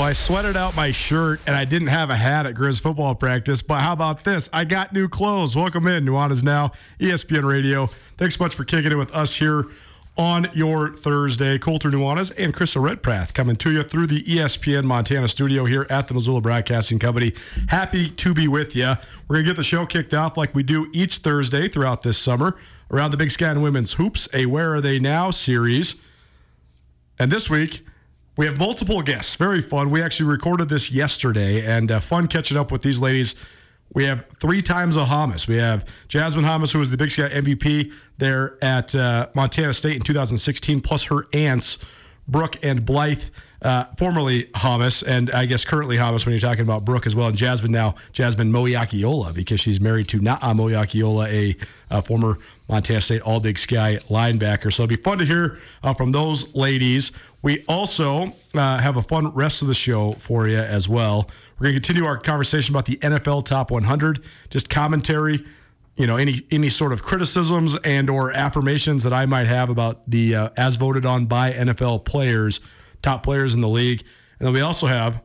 Well, I sweated out my shirt and I didn't have a hat at Grizz football practice. But how about this? I got new clothes. Welcome in. Nuanez Now, ESPN Radio. Thanks so much for kicking it with us here on your Thursday. Colter Nuanez and Krista Redpath coming to you through the ESPN Montana studio here at the Missoula Broadcasting Company. Happy to be with you. We're going to get the show kicked off like we do each Thursday throughout this summer around the Big Sky and Women's Hoops, a Where Are They Now series. And this week, we have multiple guests. Very fun. We actually recorded this yesterday and uh, fun catching up with these ladies. We have three times a Hommes. We have Jasmine Hommes, who was the Big Sky MVP there at uh, Montana State in 2016, plus her aunts, Brooke and Blythe, uh, formerly Hommes, and I guess currently Hommes when you're talking about Brooke as well, and Jasmine now, Jasmine Moyakiola, because she's married to Na'a Moyakiola, a, uh former Montana State All Big Sky linebacker. So it'll be fun to hear uh, from those ladies. We also uh, have a fun rest of the show for you as well. We're going to continue our conversation about the NFL Top 100, just commentary, you know, any any sort of criticisms and or affirmations that I might have about the uh, as voted on by NFL players, top players in the league, and then we also have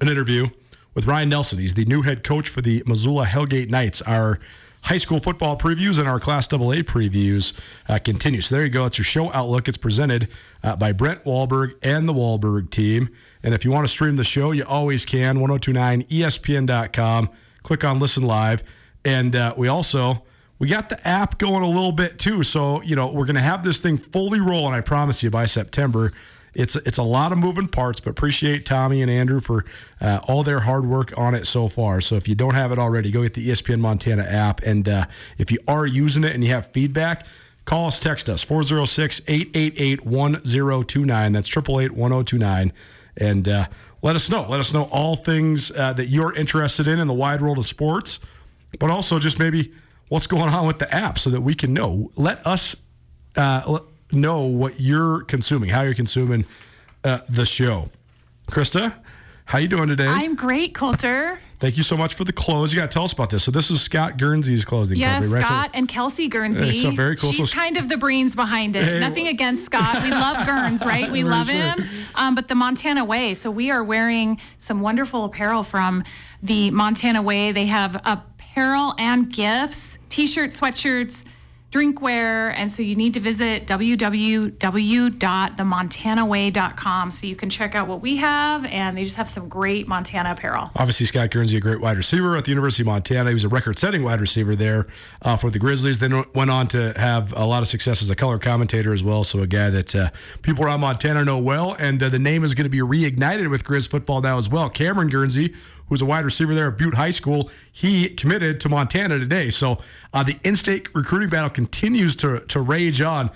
an interview with Ryan Nelson. He's the new head coach for the Missoula Hellgate Knights. Our high school football previews and our Class AA previews uh, continue. So there you go. It's your show outlook. It's presented uh, by Brent Wahlberg and the Wahlberg team. And if you want to stream the show, you always can. 1029ESPN.com. Click on Listen Live. And uh, we also we got the app going a little bit too. So you know we're going to have this thing fully rolling. I promise you by September. It's it's a lot of moving parts, but appreciate Tommy and Andrew for uh, all their hard work on it so far. So if you don't have it already, go get the ESPN Montana app, and uh, if you are using it and you have feedback, call us, text us 406-888-1029. That's 888-1029, and uh, let us know. Let us know all things uh, that you're interested in in the wide world of sports, but also just maybe what's going on with the app so that we can know. Let us uh, know what you're consuming, how you're consuming uh, the show. Krista, how you doing today? I'm great, Colter. Thank you so much for the clothes. You got to tell us about this. So this is Scott Guernsey's clothing Yes, company, right? So- Scott and Kelsey Guernsey. So very cool. She's So- kind of the brains behind it. Hey, Nothing well- against Scott. We love Gerns, right? We love sure. him. Um, but the Montana Way. So we are wearing some wonderful apparel from the Montana Way. They have apparel and gifts, t-shirts, sweatshirts, drinkware. And so you need to visit www.themontanaway.com so you can check out what we have. And they just have some great Montana apparel. Obviously, Scott Guernsey, a great wide receiver at the University of Montana. He was a record setting wide receiver there uh, for the Grizzlies. Then went on to have a lot of success as a color commentator as well. So, a guy that uh, people around Montana know well. And uh, the name is going to be reignited with Grizz football now as well. Cameron Guernsey who's a wide receiver there at Butte High School, he committed to Montana today. So uh, the in-state recruiting battle continues to to rage on.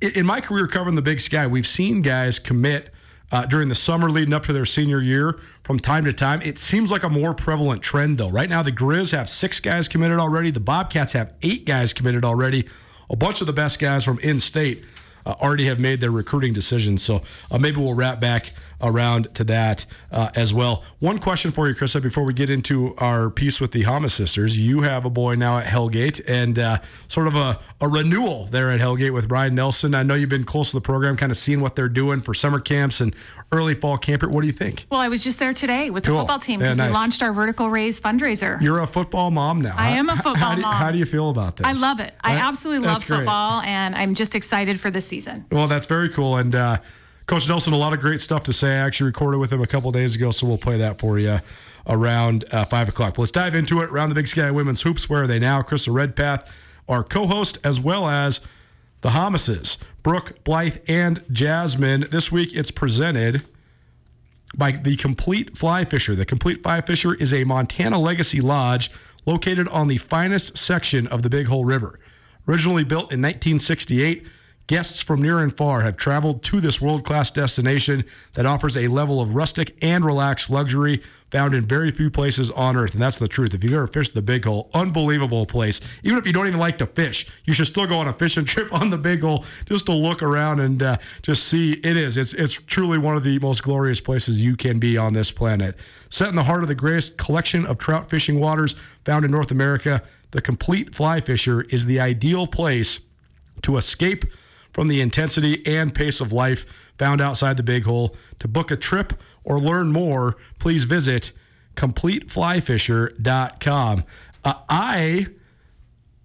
In my career covering the Big Sky, we've seen guys commit uh, during the summer leading up to their senior year from time to time. It seems like a more prevalent trend, though. Right now, the Grizz have six guys committed already. The Bobcats have eight guys committed already. A bunch of the best guys from in-state uh, already have made their recruiting decisions. So uh, maybe we'll wrap back around to that uh, as well. One question for you, Krista, before we get into our piece with the Hommes sisters. You have a boy now at Hellgate and uh, sort of a, a renewal there at Hellgate with Brian Nelson. I know you've been close to the program, kind of seeing what they're doing for summer camps and early fall camp. What do you think? Well, I was just there today with Cool. the football team Yeah, because nice. we launched our vertical raise fundraiser. You're a football mom now. I am a football how do mom. How do you feel about this? I love it. I absolutely love that's great. football, and I'm just excited for this season. Well, that's very cool. And uh, Coach Nelson, a lot of great stuff to say. I actually recorded with him a couple days ago, so we'll play that for you around uh, 5 o'clock. But let's dive into it. Around the Big Sky Women's Hoops, where are they now? Krista Redpath, our co host, as well as the Hommeses, Brooke, Blythe, and Jasmine. This week it's presented by the Complete Fly Fisher. The Complete Fly Fisher is a Montana legacy lodge located on the finest section of the Big Hole River. Originally built in 1968, guests from near and far have traveled to this world class destination that offers a level of rustic and relaxed luxury found in very few places on earth. And that's the truth. If you've ever fished the Big Hole, unbelievable place. Even if you don't even like to fish, you should still go on a fishing trip on the Big Hole just to look around and uh, just see. It is. It's, it's truly one of the most glorious places you can be on this planet. Set in the heart of the greatest collection of trout fishing waters found in North America, the Complete Fly Fisher is the ideal place to escape from the intensity and pace of life found outside the big hole. To book a trip or learn more, please visit completeflyfisher.com. Uh, I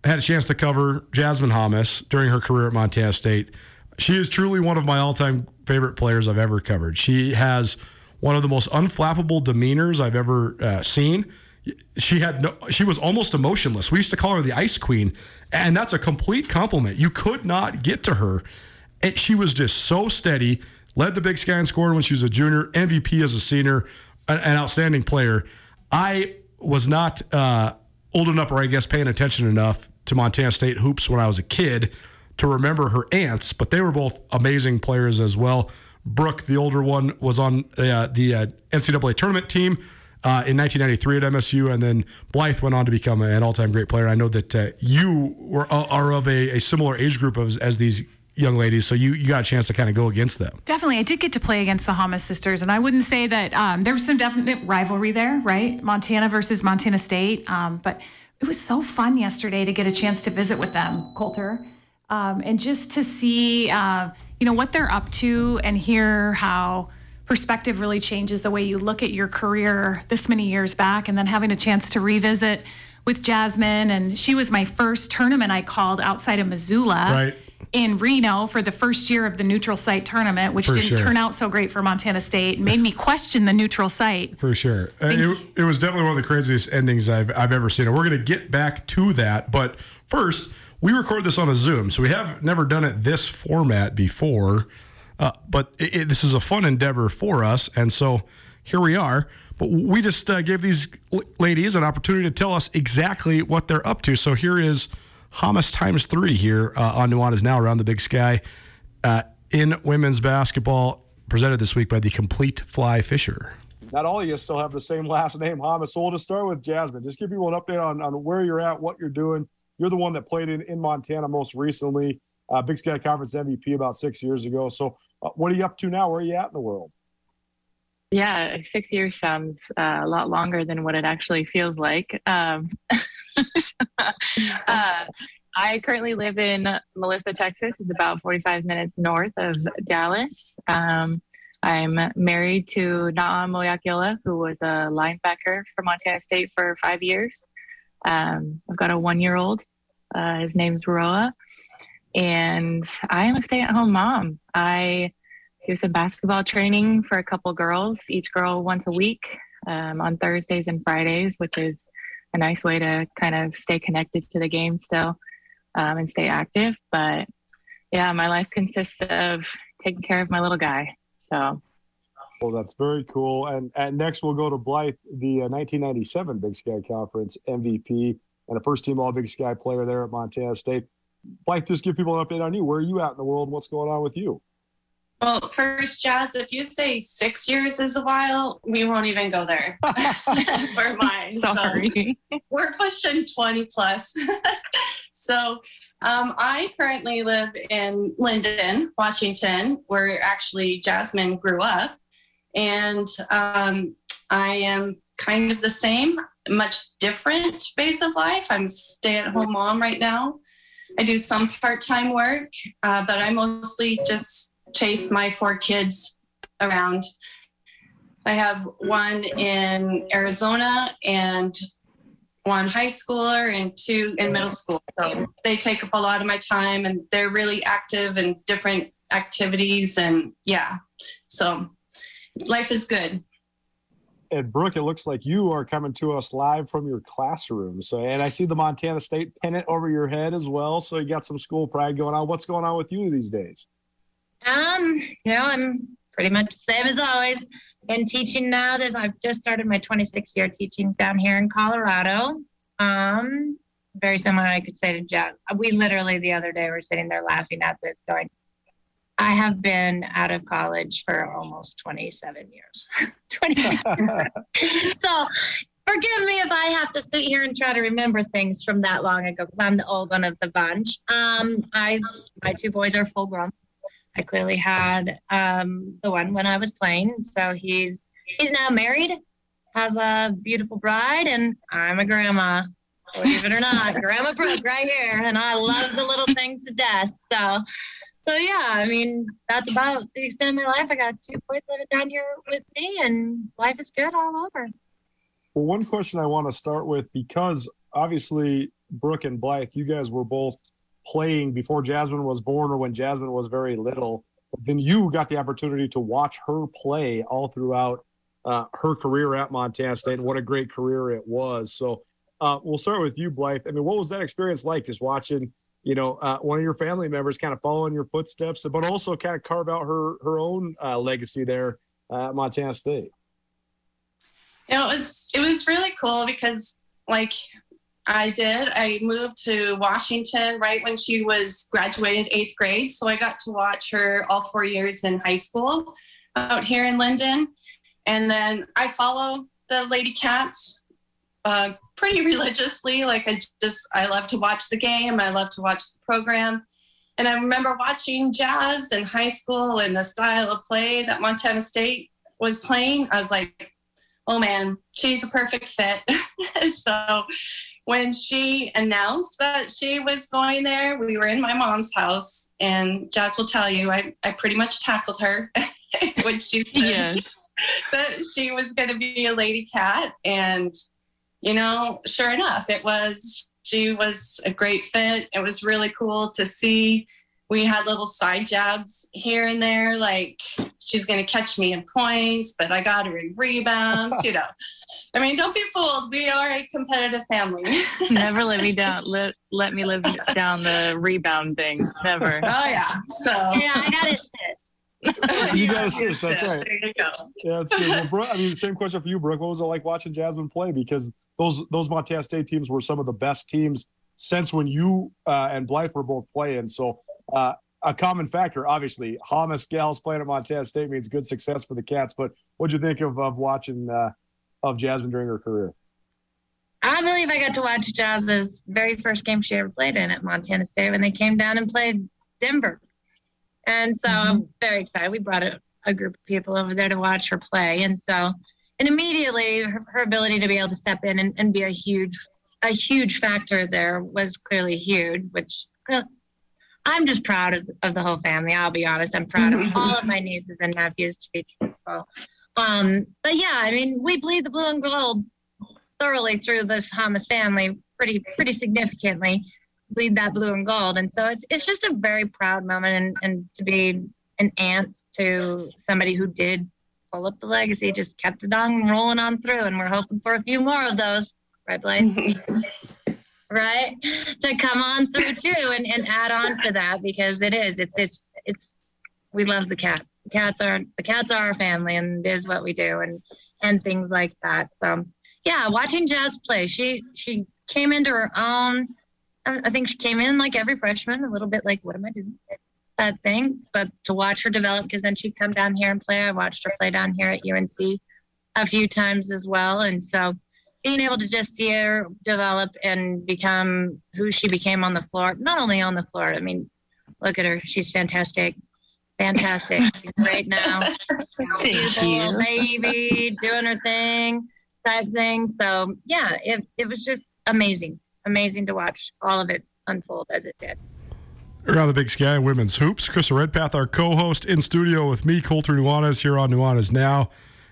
had a chance to cover Jasmine Hommes during her career at Montana State. She is truly one of my all-time favorite players I've ever covered. She has one of the most unflappable demeanors I've ever uh, seen. She had no, she was almost emotionless. We used to call her the Ice Queen, and that's a complete compliment. You could not get to her, and she was just so steady. Led the Big Sky in scoring when she was a junior, MVP as a senior, an, an outstanding player. I was not uh, old enough, or I guess paying attention enough to Montana State hoops when I was a kid to remember her aunts, but they were both amazing players as well. Brooke, the older one, was on uh, the uh, NCAA tournament team uh, in 1993 at MSU, and then Blythe went on to become an all-time great player. I know that uh, you were are of a, a similar age group as, as these young ladies, so you, you got a chance to kind of go against them. Definitely, I did get to play against the Hommes sisters, and I wouldn't say that um, there was some definite rivalry there, right? Montana versus Montana State, um, but it was so fun yesterday to get a chance to visit with them, Colter, um, and just to see, uh, you know, what they're up to and hear how perspective really changes the way you look at your career this many years back, and then having a chance to revisit with Jasmine, and she was my first tournament I called outside of Missoula Right. in Reno for the first year of the neutral site tournament, which For didn't sure. turn out so great for Montana State, made me question the neutral site. For sure. Uh, it, it was definitely one of the craziest endings I've, I've ever seen. And we're going to get back to that. But first, we record this on a Zoom. So we have never done it this format before. Uh, but it, it- this is a fun endeavor for us. And so here we are. But we just uh, gave these ladies an opportunity to tell us exactly what they're up to. So here is Hommes times three here uh, on Nuanez Now around the big sky uh, in women's basketball, presented this week by the Complete Fly Fisher. not all of you still have the same last name, Hommes. So we'll just start with Jasmine. Just give people an update on, on where you're at, what you're doing. You're the one that played in, in Montana most recently, uh, Big Sky Conference MVP about six years ago. So what are you up to now? Where are you at in the world? Yeah, six years sounds uh, a lot longer than what it actually feels like. Um, uh, I currently live in Melissa, Texas. It's about 45 minutes north of Dallas. Um, I'm married to Na'am Moyakiola, who was a linebacker for Montana State for five years. Um, I've got a one year old. Uh, his name's Roa, and I am a stay-at-home mom. I do some basketball training for a couple girls, each girl once a week um, on Thursdays and Fridays, which is a nice way to kind of stay connected to the game still um, and stay active. But yeah, my life consists of taking care of my little guy. So well, that's very cool. And, and next, we'll go to Blythe, the uh, 1997 Big Sky Conference MVP and a first team All Big Sky player there at Montana State. Blythe, just give people an update on you. Where are you at in the world? What's going on with you? Well, first, Jazz, if you say six years is a while, we won't even go there for mine. Sorry. So we're pushing 20 plus. so um, I currently live in Lynden, Washington, where actually Jasmine grew up. And um, I am kind of the same, much different phase of life. I'm stay at home mom right now. I do some part time work, uh, but I mostly just chase my four kids around. I have one in Arizona and one high schooler and two in middle school. So they take up a lot of my time and they're really active in different activities. And yeah, so life is good. And Brooke, it looks like you are coming to us live from your classroom. So, and I see the Montana State pennant over your head as well. So you got some school pride going on. What's going on with you these days? Um, you know, I'm pretty much the same as always. In teaching now, This I've just started my 26th year teaching down here in Colorado. Um, very similar, I could say to John. We literally the other day were sitting there laughing at this, going, I have been out of college for almost 27 years. 27 so forgive me if I have to sit here and try to remember things from that long ago because I'm the old one of the bunch. Um, I my two boys are full grown. I clearly had um, the one when I was playing, so he's he's now married, has a beautiful bride, and I'm a grandma. Believe it or not, Grandma Brooke right here, and I love the little thing to death. So so yeah, I mean, that's about the extent of my life. I got two boys living down here with me, and life is good all over. Well, one question I want to start with because obviously Brooke and Blythe, you guys were both playing before Jasmine was born or when Jasmine was very little. Then you got the opportunity to watch her play all throughout uh, her career at Montana State, and what a great career it was. So uh, we'll start with you, Blythe. I mean, what was that experience like, just watching? You know, uh, one of your family members kind of follow in your footsteps, but also kind of carve out her her own uh, legacy there at Montana State. You know, it was it was really cool because like I did, I moved to Washington right when she was graduated eighth grade, so I got to watch her all four years in high school out here in Lynden, and then I follow the Lady Cats uh, pretty religiously. Like I just, I love to watch the game. I love to watch the program. And I remember watching jazz in high school and the style of play that Montana State was playing. I was like, oh man, she's a perfect fit. so when she announced that she was going there, we were in my mom's house. And Jazz will tell you, I, I pretty much tackled her when she said yes. that she was going to be a lady cat. And you know, sure enough, it was, she was a great fit. It was really cool to see. We had little side jabs here and there, like she's going to catch me in points, but I got her in rebounds, you know. I mean, don't be fooled. We are a competitive family. Never let me down. Let, let me live down the rebound thing. Never. Oh, yeah. So, yeah, I got assist. you got assist. That's right. There you go. Yeah, that's good. Well, Brooke, I mean, same question for you, Brooke. What was it like watching Jasmine play? Because those those Montana State teams were some of the best teams since when you uh, and Blythe were both playing. So uh, a common factor, obviously, Hommes gals playing at Montana State means good success for the Cats. But what'd you think of of watching uh, of Jasmine during her career? I believe I got to watch Jazz's very first game she ever played in at Montana State when they came down and played Denver. And so mm-hmm. I'm very excited. We brought a, a group of people over there to watch her play. And so and immediately her, her, ability to be able to step in and, and be a huge a huge factor there was clearly huge which i'm just proud of, of the whole family. I'll be honest i'm proud of all of my nieces and nephews to be truthful. Um, but yeah i mean we bleed the blue and gold thoroughly through this Hommes family pretty pretty significantly. Bleed that blue and gold. And so it's it's just a very proud moment and, and to be an aunt to somebody who did pull up the legacy, just kept it on rolling on through. And we're hoping for a few more of those, right, Blaine? right? To come on through too and, and add on to that because it is. It's it's it's we love the cats. The cats are the cats are our family and it is what we do and and things like that. So yeah, watching Jazz play, she she came into her own. I think she came in like every freshman, a little bit like, what am I doing? That thing. But to watch her develop, because then she'd come down here and play. I watched her play down here at UNC a few times as well. And so being able to just see her develop and become who she became on the floor, not only on the floor, I mean, look at her. She's fantastic. Fantastic. She's great now. Beautiful baby, doing her thing, type thing. So yeah, it, it was just amazing. Amazing to watch all of it unfold as it did. Around the Big Sky Women's Hoops. Krista Redpath, our co-host in studio with me, Colter Nuanez, here on Nuanez Now.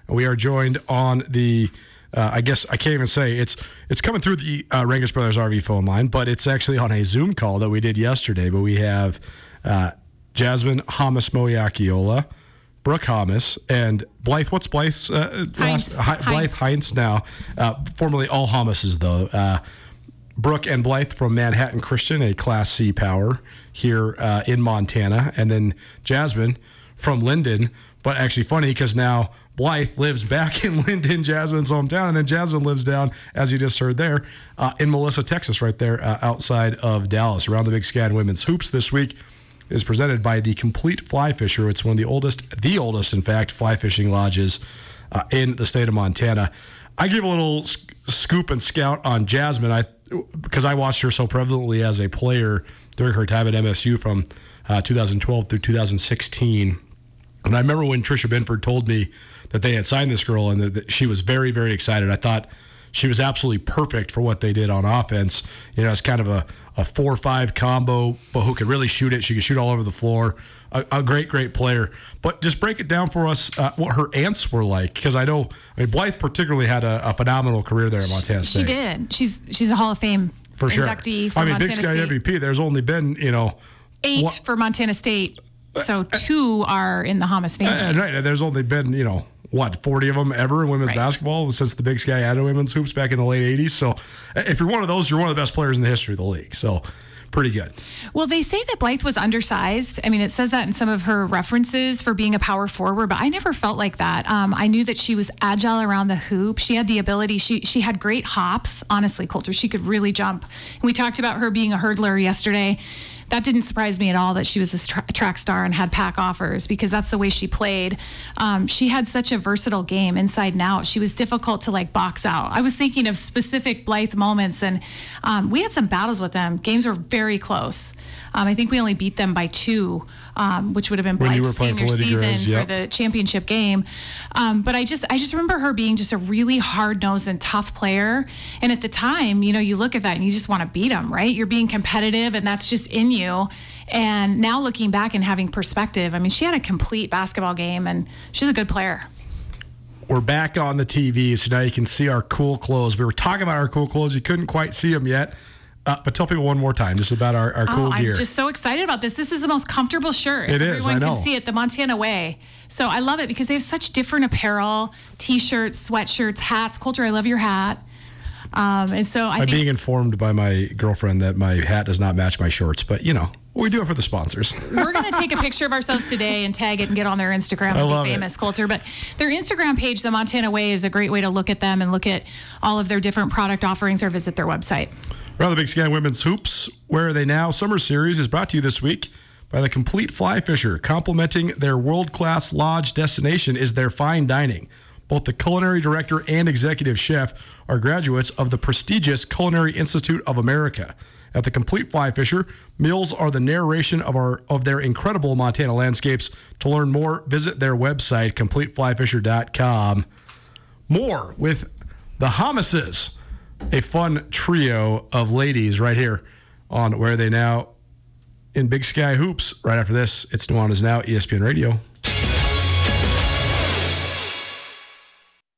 And we are joined on the uh, I guess I can't even say it's it's coming through the uh, Rangitsch Brothers RV phone line, but it's actually on a Zoom call that we did yesterday. But we have uh, Jasmine Hommes Moyakiola, Brooke Hommes, and Blythe. What's Blythe's uh, last? Hi, Blythe Heinz now, uh, formerly all Hommeses though. Uh, Brooke and Blythe from Manhattan Christian, a Class C power here uh, in Montana, and then Jasmine from Lynden. But actually, funny because now Blythe lives back in Lynden, Jasmine's hometown, and then Jasmine lives down, as you just heard there, uh, in Melissa, Texas, right there uh, outside of Dallas. Around the Big Sky Women's Hoops this week is presented by the Complete Fly Fisher. It's one of the oldest, the oldest, in fact, fly fishing lodges uh, in the state of Montana. I give a little sc- scoop and scout on Jasmine, I because I watched her so prevalently as a player during her time at MSU from uh, 2012 through 2016. And I remember when Tricia Binford told me that they had signed this girl and that she was very, very excited. I thought she was absolutely perfect for what they did on offense. You know, it's kind of a, a four or five combo, but who could really shoot it. She could shoot all over the floor. A, a great, great player. But just break it down for us uh, what her aunts were like, because I know I mean Blythe particularly had a, a, phenomenal career there at Montana State. She did. She's she's a Hall of Fame for sure. inductee for I mean, Montana Big Sky State. MVP. There's only been you know Eight what- for Montana State. So two are in the Hommes family. And right, there's only been you know what 40 of them ever in women's Right. basketball since the Big Sky added women's hoops back in the late 80s. So uh, if you're one of those, you're one of the best players in the history of the league. So pretty good. Well, they say that Blythe was undersized. I mean, it says that in some of her references for being a power forward, but I never felt like that. Um, I knew that she was agile around the hoop. She had the ability. She she had great hops. Honestly, Colter, she could really jump. And we talked about her being a hurdler yesterday. That didn't surprise me at all that she was a tra- track star and had pack offers because that's the way she played. Um, she had such a versatile game inside and out. She was difficult to like box out. I was thinking of specific Blythe moments, and um, we had some battles with them. Games were very close. Um, I think we only beat them by two, um, which would have been Blythe's senior season Girls, for the championship game. Um, but I just I just remember her being just a really hard nosed and tough player. And at the time, you know, you look at that and you just want to beat them, right? You're being competitive, and that's just in you. And now looking back and having perspective, I mean, she had a complete basketball game, and she's a good player. We're back on the TV, so now you can see our cool clothes. We were talking about our cool clothes. You couldn't quite see them yet. Uh, but tell people one more time just about our, our cool oh, gear. I'm just so excited about this. This is the most comfortable shirt. It is, Everyone I know. can see it the Montana way. So I love it because they have such different apparel, t-shirts, sweatshirts, hats. Colter, I love your hat. Um, and so I I'm think being informed by my girlfriend that my hat does not match my shorts, but you know, we do it for the sponsors. we're going to take a picture of ourselves today and tag it and get on their Instagram I and love be it. famous, Colter. But their Instagram page, the Montana Way, is a great way to look at them and look at all of their different product offerings or visit their website. Around the Big Sky Women's Hoops, Where Are They Now? Summer Series is brought to you this week by the Complete Fly Fisher. Complementing their world class lodge destination is their fine dining. Both the culinary director and executive chef are graduates of the prestigious Culinary Institute of America. At the Complete Fly Fisher, meals are the narration of our of their incredible Montana landscapes. To learn more, visit their website, completeflyfisher.com. More with the Hommeses, a fun trio of ladies right here on Where Are They Now in Big Sky Hoops. Right after this, it's Nuanez Now, ESPN Radio.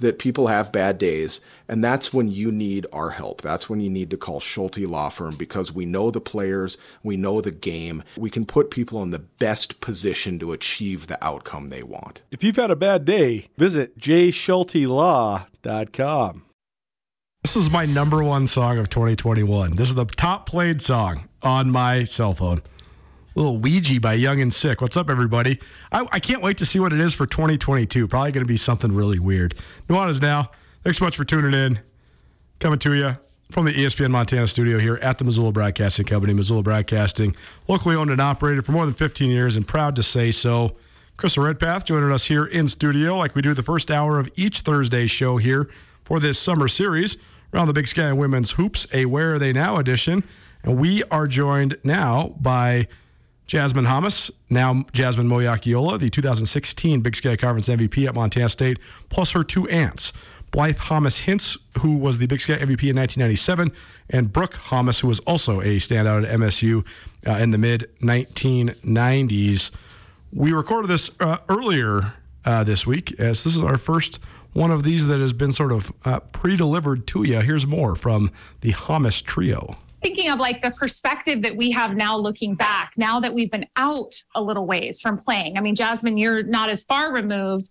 that people have bad days, and that's when you need our help. That's when you need to call Schulte Law Firm because we know the players, we know the game. We can put people in the best position to achieve the outcome they want. If you've had a bad day, visit jschultelaw.com. This is my number one song of 2021. This is the top played song on my cell phone. Little Ouija by Young and Sick. What's up, everybody? I, I can't wait to see what it is for 2022. Probably going to be something really weird. Nuanez now. Thanks so much for tuning in. Coming to you from the ESPN Montana studio here at the Missoula Broadcasting Company. Missoula Broadcasting, locally owned and operated for more than 15 years, and proud to say so. Krista Redpath joining us here in studio, like we do the first hour of each Thursday show here for this summer series around the Big Sky Women's Hoops, a Where Are They Now edition. And we are joined now by Jasmine Hommes, now Jasmine Moyakiola, the 2016 Big Sky Conference MVP at Montana State, plus her two aunts, Blythe Hommes Hintz, who was the Big Sky MVP in 1997, and Brooke Hommes, who was also a standout at MSU uh, in the mid 1990s. We recorded this uh, earlier uh, this week, as this is our first one of these that has been sort of uh, pre delivered to you. Here's more from the Hommes trio thinking of like the perspective that we have now looking back, now that we've been out a little ways from playing. I mean, Jasmine, you're not as far removed.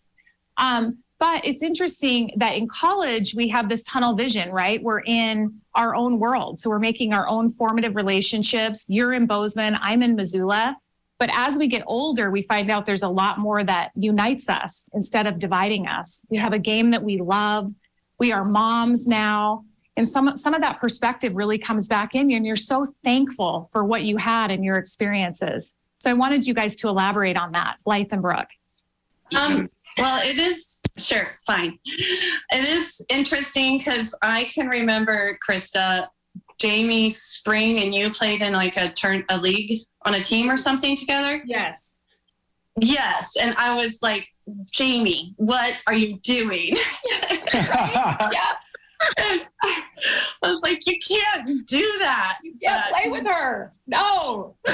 Um, but it's interesting that in college, we have this tunnel vision, right? We're in our own world. So we're making our own formative relationships. You're in Bozeman, I'm in Missoula. But as we get older, we find out there's a lot more that unites us instead of dividing us. We have a game that we love. We are moms now and some some of that perspective really comes back in you and you're so thankful for what you had and your experiences. So i wanted you guys to elaborate on that blythe and brooke um, well it is sure fine. It is interesting because i can remember krista jamie spring and you played in like a turn a league on a team or something together? Yes. Yes and i was like jamie what are you doing? Yeah I was like, you can't do that. You can't play with her. No.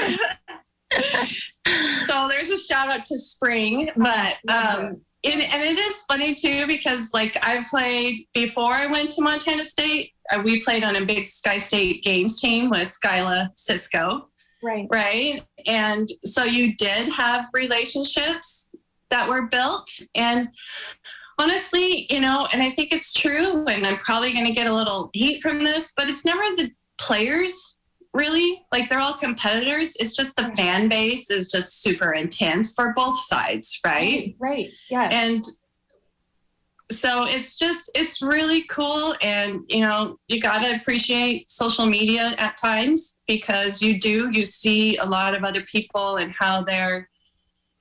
so there's a shout out to Spring, but um, and, and it is funny too because like I played before I went to Montana State. Uh, we played on a big Sky State games team with Skyla Cisco. Right. Right. And so you did have relationships that were built. And honestly, you know, and I think it's true, and I'm probably going to get a little heat from this, but it's never the players really. Like they're all competitors. It's just the fan base is just super intense for both sides right? Right yeah and so it's just it's really cool and you know you got to appreciate social media at times because you do you see a lot of other people and how they're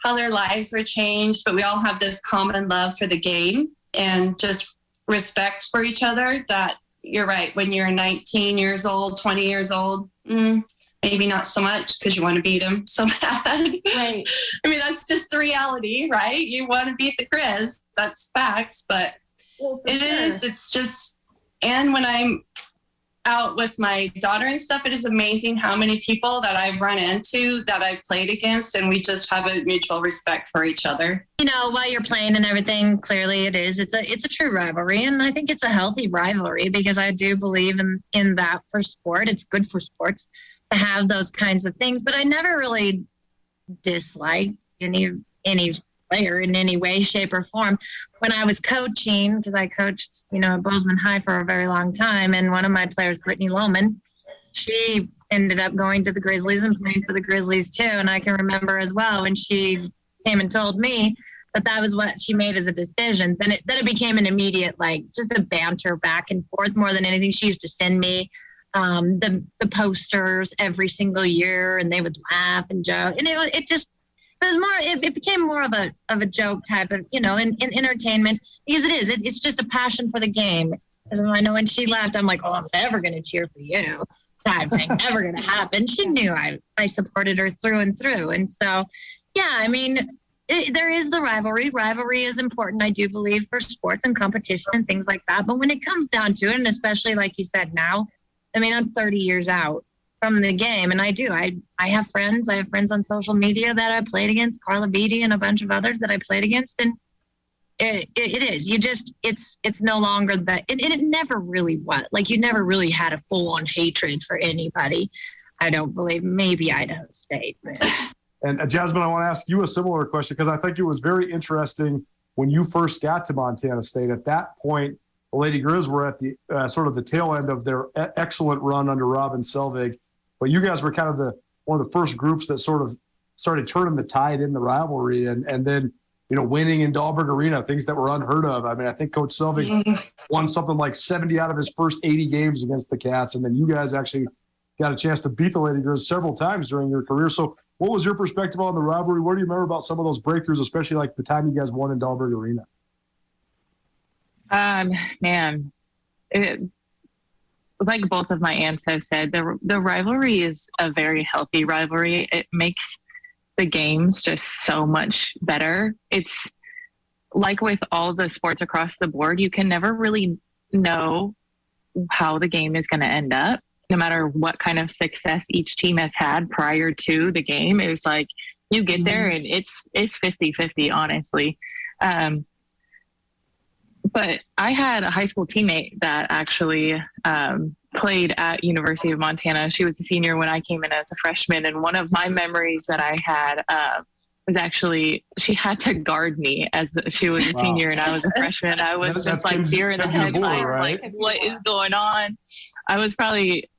how their lives were changed, but we all have this common love for the game and just respect for each other. That you're right. When you're 19 years old, 20 years old, mm, maybe not so much because you want to beat them so bad. Right. I mean, that's just the reality, right? You want to beat the Grizz. That's facts, but well, it sure. is. It's just, and when I'm out with my daughter and stuff, it is amazing how many people that I've run into that I've played against, and we just have a mutual respect for each other. You know, while you're playing and everything, clearly it is. It's a it's a true rivalry, and I think it's a healthy rivalry because I do believe in in that for sport. It's good for sports to have those kinds of things. But I never really disliked any any player in any way, shape, or form. When I was coaching, because I coached, you know, at Bozeman High for a very long time, and one of my players, Brittany Lohman, she ended up going to the Grizzlies and playing for the Grizzlies too. And I can remember as well when she came and told me that that was what she made as a decision. Then it then it became an immediate like just a banter back and forth more than anything. She used to send me um, the the posters every single year, and they would laugh and joke, and it it just it was more it, it became more of a of a joke type of you know in, in entertainment because it is it, it's just a passion for the game. As I know when she left, I'm like, oh, I'm never going to cheer for you. Sad thing, never going to happen. She knew I I supported her through and through, and so yeah, I mean. It, there is the rivalry. Rivalry is important, I do believe, for sports and competition and things like that. But when it comes down to it, and especially like you said now, I mean, I'm 30 years out from the game, and I do. I I have friends. I have friends on social media that I played against, Carla Beatty and a bunch of others that I played against, and it, it, it is. You just it's it's no longer that. It, it never really was. Like you never really had a full on hatred for anybody. I don't believe. Maybe Idaho State. And uh, Jasmine, I want to ask you a similar question because I think it was very interesting when you first got to Montana State. At that point, the Lady Grizz were at the uh, sort of the tail end of their excellent run under Robin Selvig, but you guys were kind of the one of the first groups that sort of started turning the tide in the rivalry, and and then you know winning in Dahlberg Arena, things that were unheard of. I mean, I think Coach Selvig won something like 70 out of his first 80 games against the Cats, and then you guys actually got a chance to beat the Lady Grizz several times during your career. So what was your perspective on the rivalry? What do you remember about some of those breakthroughs, especially like the time you guys won in Dahlberg Arena? Um, man, it, like both of my aunts have said, the the rivalry is a very healthy rivalry. It makes the games just so much better. It's like with all the sports across the board, you can never really know how the game is going to end up no matter what kind of success each team has had prior to the game it was like you get there and it's it's 50 50 honestly um, but i had a high school teammate that actually um, played at university of montana she was a senior when i came in as a freshman and one of my memories that i had uh, was actually she had to guard me as she was a Wow. senior and I was a freshman. I was That's- just that's like deer in the headlights, right? like what is going on? I was probably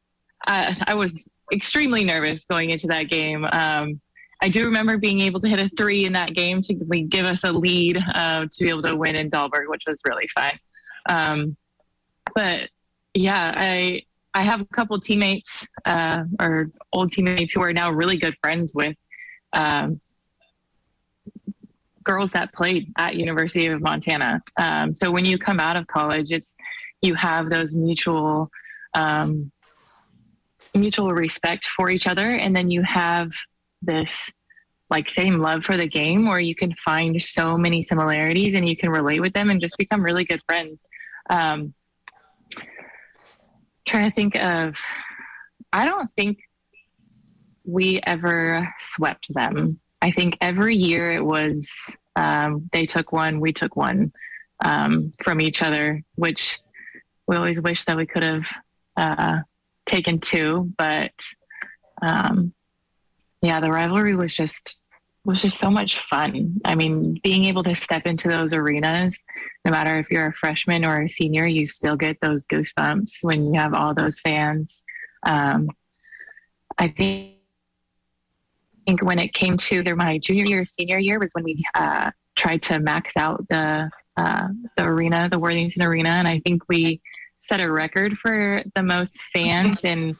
I I was extremely nervous going into that game. Um, I do remember being able to hit a three in that game to give us a lead uh, to be able to win in Dahlberg, which was really fun. Um, but yeah, I I have a couple teammates uh, or old teammates who are now really good friends with um, girls that played at University of Montana. Um, so when you come out of college, it's you have those mutual um, mutual respect for each other, and then you have this like same love for the game where you can find so many similarities and you can relate with them and just become really good friends. Um, trying to think of, I don't think we ever swept them. I think every year it was um, they took one, we took one um, from each other, which we always wish that we could have uh, taken two. But um, yeah, the rivalry was just was just so much fun. I mean, being able to step into those arenas, no matter if you're a freshman or a senior, you still get those goosebumps when you have all those fans. Um, I think I think when it came to their my junior year, senior year was when we uh, tried to max out the uh, the arena, the Worthington Arena, and I think we set a record for the most fans in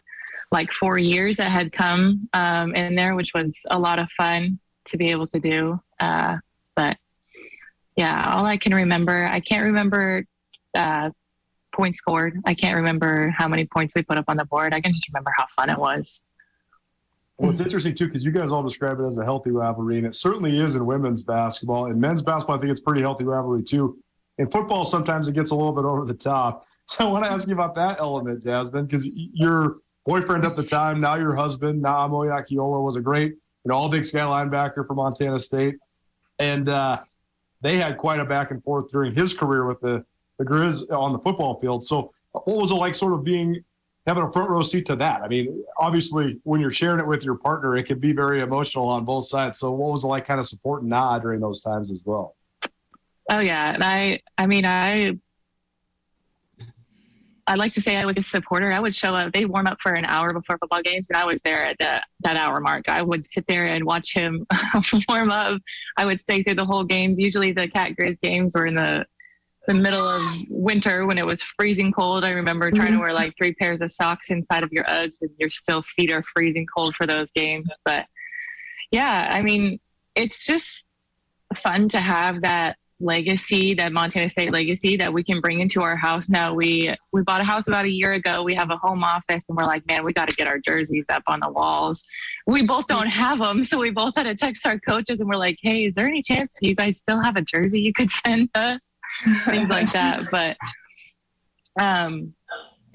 like four years that had come um, in there, which was a lot of fun to be able to do. Uh, but yeah, all I can remember, I can't remember uh, points scored. I can't remember how many points we put up on the board. I can just remember how fun it was. Well, it's interesting too because you guys all describe it as a healthy rivalry, and it certainly is in women's basketball. In men's basketball, I think it's pretty healthy rivalry too. In football, sometimes it gets a little bit over the top. So I want to ask you about that element, Jasmine, because your boyfriend at the time, now your husband, Naamo Yakiola, was a great, you know, all Big Sky linebacker for Montana State, and uh, they had quite a back and forth during his career with the the Grizz on the football field. So what was it like, sort of being having a front row seat to that. I mean, obviously, when you're sharing it with your partner, it can be very emotional on both sides. So, what was it like, kind of supporting Nah during those times as well? Oh yeah, and I I mean I I like to say I was a supporter. I would show up. They warm up for an hour before football games, and I was there at the, that hour mark. I would sit there and watch him warm up. I would stay through the whole games. Usually, the Cat Grizz games were in the the middle of winter when it was freezing cold. I remember trying to wear mm-hmm. like three pairs of socks inside of your Uggs, and your still feet are freezing cold for those games. But yeah, I mean, it's just fun to have that legacy, that Montana State legacy that we can bring into our house now. We we bought a house about a year ago. We have a home office and we're like, man, we got to get our jerseys up on the walls. We both don't have them, so we both had to text our coaches and we're like, hey, is there any chance you guys still have a jersey you could send us? Things like that. But um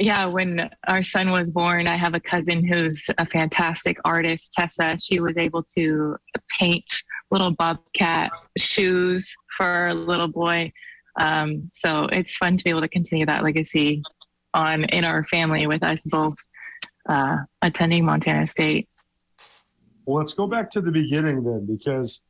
yeah, when our son was born, I have a cousin who's a fantastic artist, Tessa. She was able to paint little bobcat shoes for our little boy. Um, so it's fun to be able to continue that legacy on in our family with us both uh, attending Montana State. Well, let's go back to the beginning then, because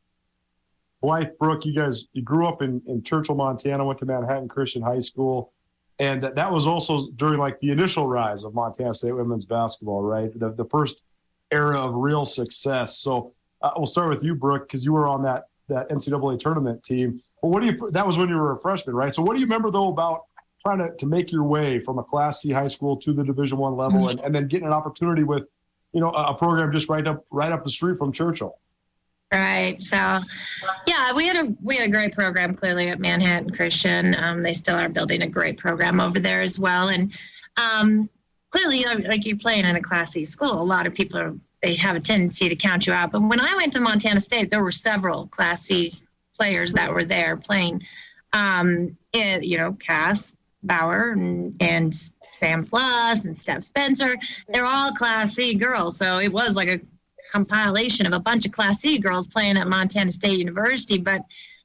Blythe Brooke, you guys you grew up in, in Churchill, Montana, went to Manhattan Christian High School. And that was also during like the initial rise of Montana State women's basketball, right? The, the first era of real success. So uh, we'll start with you, Brooke, because you were on that that NCAA tournament team. But what do you? That was when you were a freshman, right? So what do you remember though about trying to, to make your way from a Class C high school to the Division One level, and, and then getting an opportunity with, you know, a, a program just right up right up the street from Churchill? Right. So, yeah, we had a we had a great program clearly at Manhattan Christian. Um, they still are building a great program over there as well, and um, clearly, like you're playing in a Class C school, a lot of people are they have a tendency to count you out. But when I went to Montana State, there were several Class C players that were there playing. Um, it, you know, Cass Bauer and, and Sam Plus and Steph Spencer. They're all Class C girls, so it was like a compilation of a bunch of Class C girls playing at Montana State University. But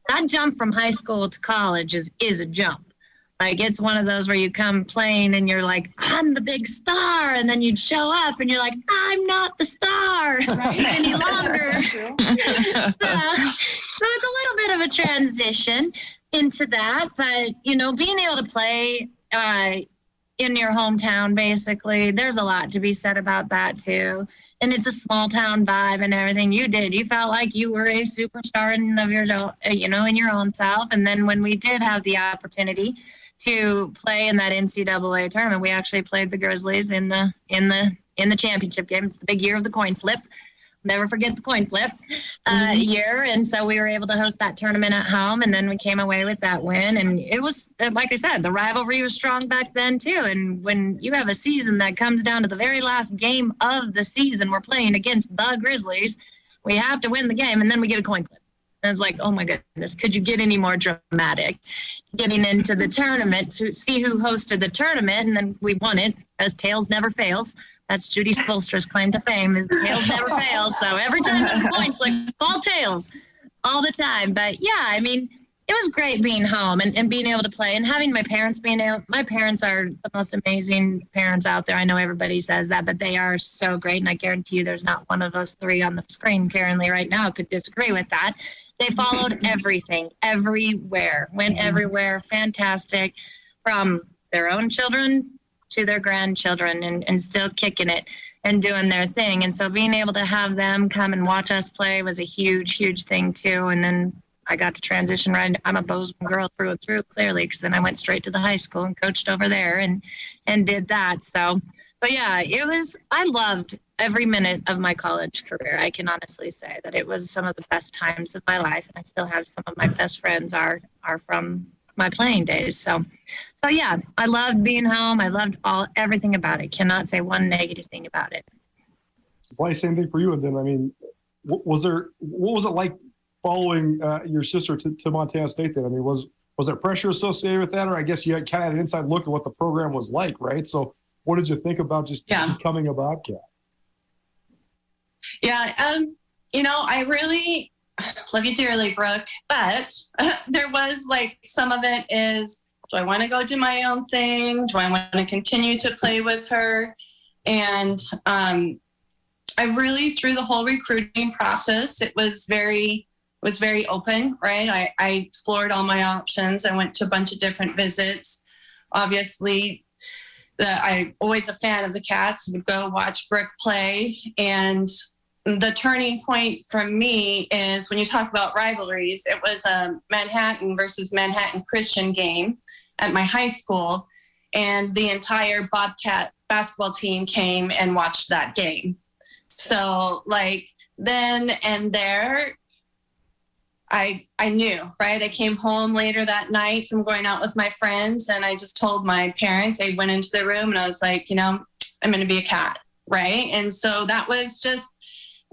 that jump from high school to college is is a jump. Like it's one of those where you come playing and you're like, I'm the big star, and then you'd show up and you're like, I'm not the star right. any longer. so, so it's a little bit of a transition into that, but you know, being able to play uh, in your hometown, basically, there's a lot to be said about that too. And it's a small town vibe and everything. You did, you felt like you were a superstar in of your, you know, in your own self. And then when we did have the opportunity to play in that NCAA tournament. We actually played the Grizzlies in the in the in the championship game. It's the big year of the coin flip. Never forget the coin flip uh, mm-hmm. year, and so we were able to host that tournament at home, and then we came away with that win. And it was, like I said, the rivalry was strong back then too. And when you have a season that comes down to the very last game of the season, we're playing against the Grizzlies. We have to win the game, and then we get a coin flip. And it's like, oh my goodness, could you get any more dramatic? Getting into the tournament to see who hosted the tournament, and then we won it as tails never fails. That's Judy Spoelstra's claim to fame is tails never fails. So every time it's points, like all tails all the time. But yeah, I mean, it was great being home and, and being able to play and having my parents being able my parents are the most amazing parents out there. I know everybody says that, but they are so great. And I guarantee you there's not one of us three on the screen currently right now could disagree with that. They followed everything, everywhere, went mm-hmm. everywhere, fantastic, from their own children to their grandchildren and, and still kicking it and doing their thing. And so being able to have them come and watch us play was a huge, huge thing too. And then I got to transition right. I'm a Bozeman girl through and through, clearly, because then I went straight to the high school and coached over there and and did that. So, but yeah, it was. I loved every minute of my college career. I can honestly say that it was some of the best times of my life, and I still have some of my best friends are are from my playing days. So, so yeah, I loved being home. I loved all everything about it. Cannot say one negative thing about it. Why same thing for you? And then I mean, was there what was it like following uh, your sister to, to Montana State? Then I mean, was was there pressure associated with that, or I guess you had kind of an inside look at what the program was like, right? So, what did you think about just yeah. becoming a Bobcat? Yeah, um, you know, I really love you dearly, Brooke, but uh, there was like some of it is do I want to go do my own thing? Do I want to continue to play with her? And um, I really, through the whole recruiting process, it was very was very open, right? I, I explored all my options. I went to a bunch of different visits. Obviously, that I'm always a fan of the Cats. Would go watch Brooke play, and the turning point for me is when you talk about rivalries. It was a Manhattan versus Manhattan Christian game at my high school, and the entire Bobcat basketball team came and watched that game. So, like then and there, I I knew, right? I came home later that night from going out with my friends and I just told my parents, I went into the room and I was like, you know, I'm going to be a cat, right? And so that was just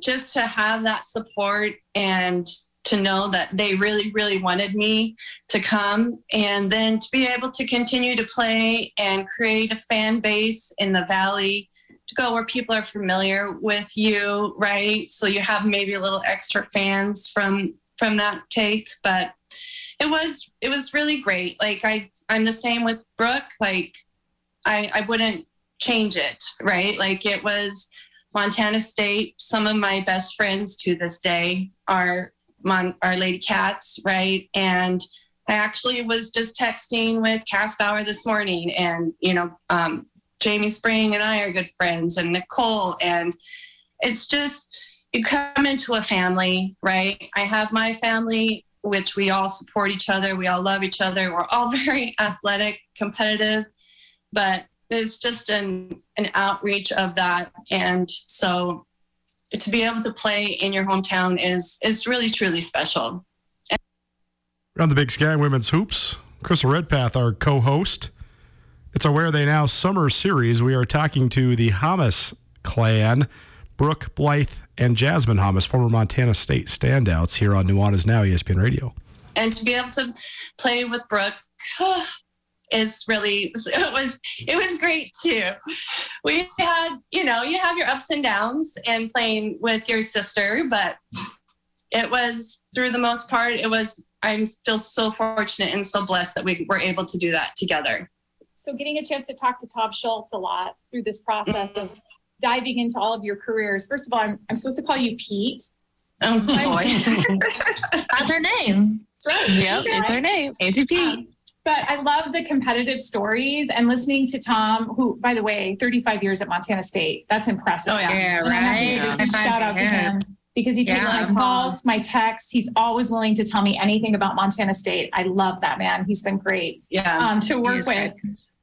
just to have that support and to know that they really really wanted me to come and then to be able to continue to play and create a fan base in the valley to go where people are familiar with you right so you have maybe a little extra fans from from that take, but it was it was really great. Like I I'm the same with Brooke. Like I I wouldn't change it, right? Like it was Montana State. Some of my best friends to this day are Mon- Our Lady Cats, right? And I actually was just texting with Cass Bauer this morning, and you know, um, Jamie Spring and I are good friends, and Nicole, and it's just you come into a family, right? I have my family, which we all support each other, we all love each other, we're all very athletic, competitive, but there's just an an outreach of that, and so to be able to play in your hometown is is really truly special. On the Big Sky Women's Hoops, Krista Redpath, our co-host. It's our Where They Now summer series. We are talking to the Hommes clan, Brooke Blythe and Jasmine Hommes, former Montana State standouts here on Nuanez Now ESPN Radio. And to be able to play with Brooke oh, is really it was it was great too. We had you know you have your ups and downs and playing with your sister, but it was through the most part it was I'm still so fortunate and so blessed that we were able to do that together. So getting a chance to talk to Tom Schultz a lot through this process of diving into all of your careers. First of all, I'm, I'm supposed to call you Pete. Oh boy. That's her name. That's right. Yep, it's her name, Auntie Pete. Um, but I love the competitive stories and listening to Tom, who, by the way, 35 years at Montana State. That's impressive. Oh, yeah. Yeah, And I have to right. give a huge High shout out to to him. him because he takes Yeah. my calls, my texts. He's always willing to tell me anything about Montana State. I love that man. He's been great Yeah. um, to work with.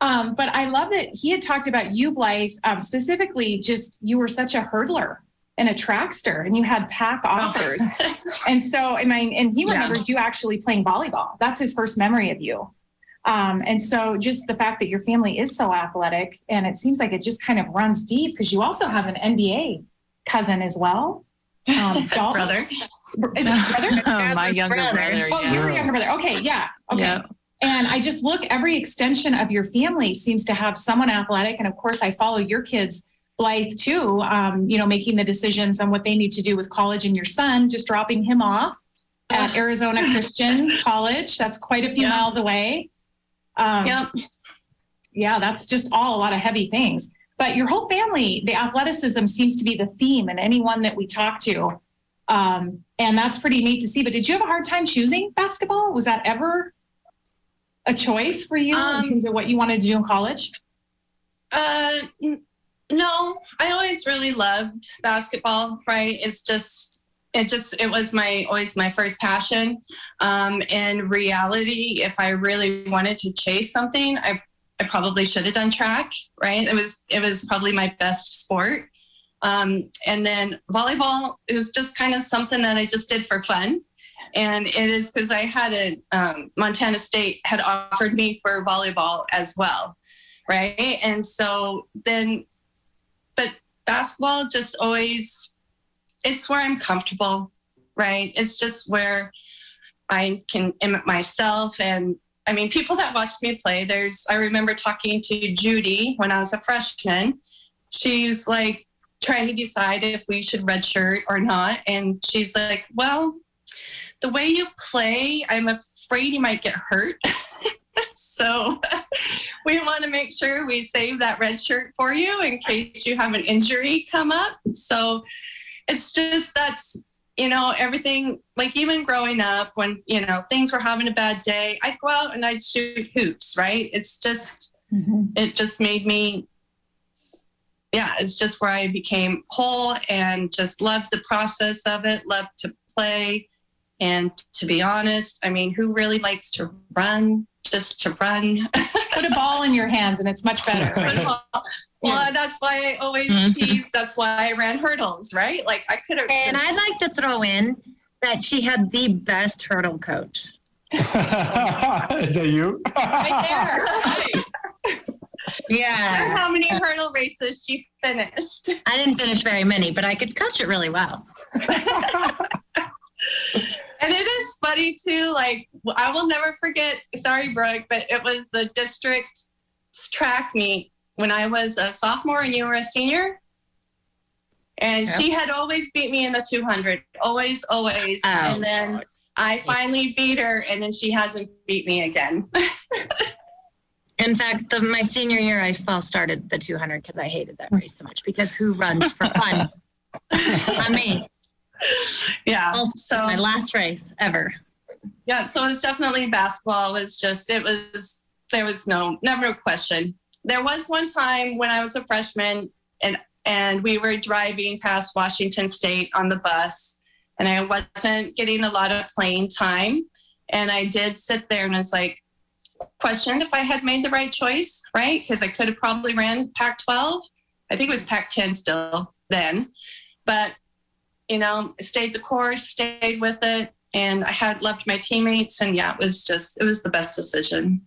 Um, but I love that he had talked about you, Blythe, um, specifically just you were such a hurdler and a trackster and you had Pac offers. and so, I mean, and he Yeah. remembers you actually playing volleyball. That's his first memory of you. Um, and so just the fact that your family is so athletic and it seems like it just kind of runs deep because you also have an NBA cousin as well. Um, Dalton- brother. Is it brother? Oh, my younger brother. brother. Oh, yeah. you're a younger brother. Okay, yeah. Okay. Yeah. And I just look, every extension of your family seems to have someone athletic. And of course, I follow your kids, Blythe, too, um, you know, making the decisions on what they need to do with college and your son, just dropping him off at Arizona Christian College. That's quite a few Yeah. miles away. Um, Yep. yeah, that's just all a lot of heavy things. But your whole family, the athleticism seems to be the theme in anyone that we talk to. Um, and that's pretty neat to see. But did you have a hard time choosing basketball? Was that ever a choice for you Um, in terms of what you wanted to do in college? Uh, n- no, I always really loved basketball. Right? It's just it just it was my always my first passion. Um, in reality, if I really wanted to chase something, I I probably should have done track. Right? It was it was probably my best sport. Um, and then volleyball is just kind of something that I just did for fun. And it is because I had a um, Montana State had offered me for volleyball as well right? And so then, but basketball just always, it's where I'm comfortable, right? It's just where I can emit myself. And I mean, people that watched me play, there's, I remember talking to Judy when I was a freshman. She's like trying to decide if we should redshirt or not. And she's like, well, the way you play, I'm afraid you might get hurt. so we want to make sure we save that red shirt for you in case you have an injury come up. So it's just that's you know everything like even growing up when you know things were having a bad day, I'd go out and I'd shoot hoops, right? It's just mm-hmm. it just made me yeah it's just where i became whole and just loved the process of it loved to play and to be honest i mean who really likes to run just to run Put a ball in your hands and it's much better. right? Well that's why i always Mhm. tease that's why i ran hurdles right like i could have And I'd like to throw in that she had the best hurdle coach. Is that you? Right there. Yeah. how many hurdle races she finished I didn't finish very many, but I could coach it really well. And it is funny too. Like I will never forget. Sorry, Brooke, but it was the district track meet when I was a sophomore and you were a senior. And she had always beat me in the 200, always, always. Oh. And then I finally beat her, and then she hasn't beat me again. In fact, the, my senior year, I false started the 200 because I hated that race so much. Because who runs for fun? Not me. yeah. Also, So my last race ever. yeah, so it's definitely basketball. It was just it was there was no never a question. There was one time when I was a freshman and and we were driving past Washington State on the bus and I wasn't getting a lot of playing time. And I did sit there and was like questioned if I had made the right choice, right? Because I could have probably ran Pac 12. I think it was Pac 10 still then. But you know, stayed the course, stayed with it, and I had loved my teammates, and yeah, it was just it was the best decision.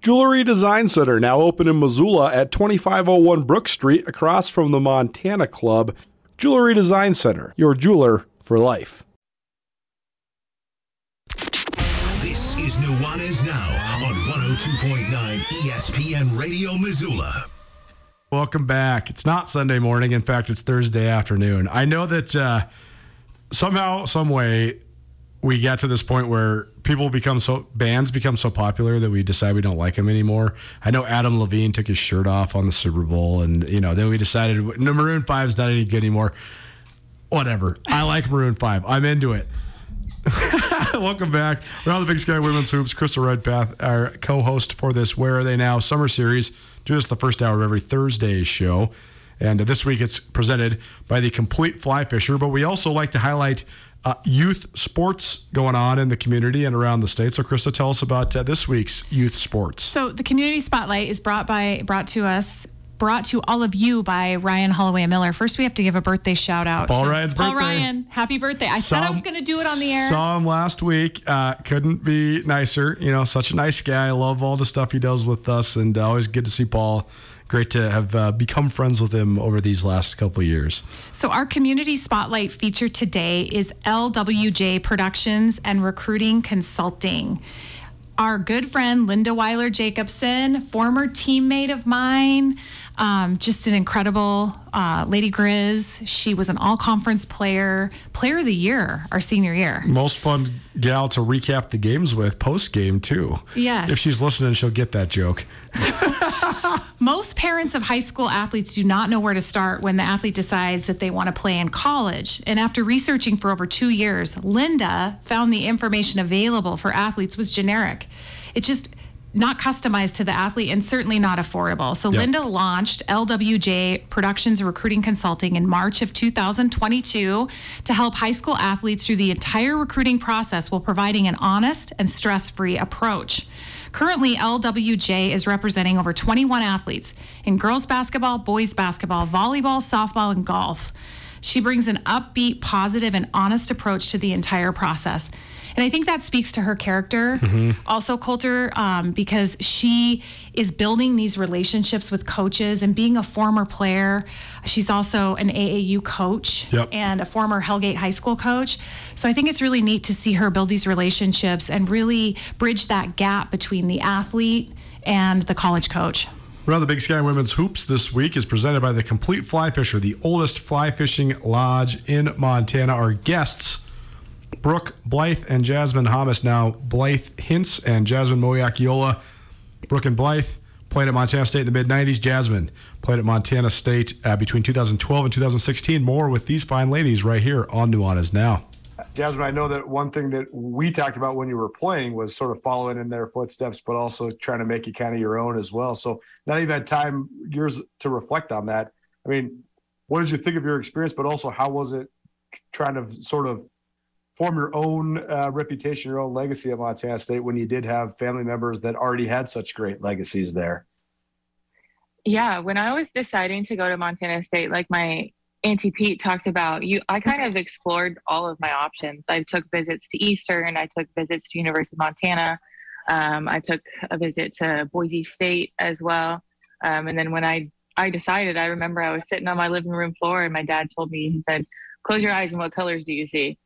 Jewelry Design Center, now open in Missoula at 2501 Brook Street, across from the Montana Club. Jewelry Design Center, your jeweler for life. This is Nuanez Now on 102.9 ESPN Radio Missoula. Welcome back. It's not Sunday morning. In fact, it's Thursday afternoon. I know that uh, somehow, some way, we got to this point where people become so bands become so popular that we decide we don't like them anymore. I know Adam Levine took his shirt off on the Super Bowl, and you know then we decided no Maroon Five's not any good anymore. Whatever. I like Maroon Five. I'm into it. Welcome back. We're on the Big Sky Women's Hoops. Krista Redpath, our co-host for this Where Are They Now summer series. Do this the first hour of every Thursday show. And uh, this week it's presented by the Complete Fly Fisher. But we also like to highlight uh, youth sports going on in the community and around the state. So, Krista, tell us about uh, this week's youth sports. So the community spotlight is brought by brought to us brought to all of you by Ryan Holloway Miller. First, we have to give a birthday shout out. Paul to Ryan's Paul birthday. Ryan, happy birthday! I said I was going to do it on the air. Saw him last week. Uh, couldn't be nicer. You know, such a nice guy. I love all the stuff he does with us, and uh, always good to see Paul. Great to have uh, become friends with him over these last couple years. So, our community spotlight feature today is LWJ Productions and Recruiting Consulting. Our good friend Linda Weiler Jacobson, former teammate of mine, um, just an incredible uh, Lady Grizz. She was an all conference player, player of the year, our senior year. Most fun gal to recap the games with post game too. Yes. If she's listening, she'll get that joke. Most parents of high school athletes do not know where to start when the athlete decides that they want to play in college. And after researching for over two years, Linda found the information available for athletes was generic. It just not customized to the athlete and certainly not affordable. So Yep. Linda launched LWJ Productions Recruiting Consulting in March of 2022 to help high school athletes through the entire recruiting process while providing an honest and stress-free approach. Currently, LWJ is representing over 21 athletes in girls basketball, boys basketball, volleyball, softball, and golf. She brings an upbeat, positive, and honest approach to the entire process. And I think that speaks to her character. Also, Colter, um, because she is building these relationships with coaches and being a former player. She's also an AAU coach Yep. and a former Hellgate High School coach. So I think it's really neat to see her build these relationships and really bridge that gap between the athlete and the college coach. Around the Big Sky Women's Hoops this week is presented by the Complete Fly Fisher, the oldest fly fishing lodge in Montana. Our guests, Brooke Blythe and Jasmine Hommes. Now, Blythe Hints and Jasmine Moyakiola. Brooke and Blythe played at Montana State in the mid 90s. Jasmine played at Montana State uh, between 2012 and 2016. More with these fine ladies right here on Nuanez Now. Jasmine, I know that one thing that we talked about when you were playing was sort of following in their footsteps, but also trying to make it kind of your own as well. So now you've had time, years to reflect on that. I mean, what did you think of your experience, but also how was it trying to sort of form your own uh, reputation, your own legacy at Montana State when you did have family members that already had such great legacies there? Yeah, when I was deciding to go to Montana State, like my Auntie Pete talked about, you I kind of explored all of my options. I took visits to Eastern, I took visits to University of Montana, um, I took a visit to Boise State as well. Um, and then when I I decided, I remember I was sitting on my living room floor, and my dad told me, he said, "Close your eyes, and what colors do you see?"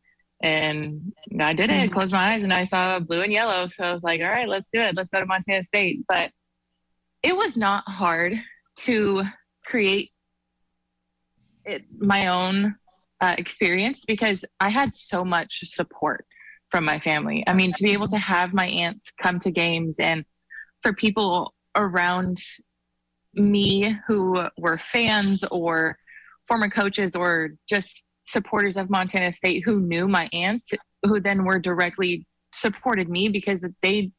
And I did it. I closed my eyes, and I saw blue and yellow. So I was like, "All right, let's do it. Let's go to Montana State." But it was not hard to create it, my own uh, experience because I had so much support from my family. I mean, to be able to have my aunts come to games and for people around me who were fans or former coaches or just supporters of Montana State who knew my aunts, who then were directly supported me because they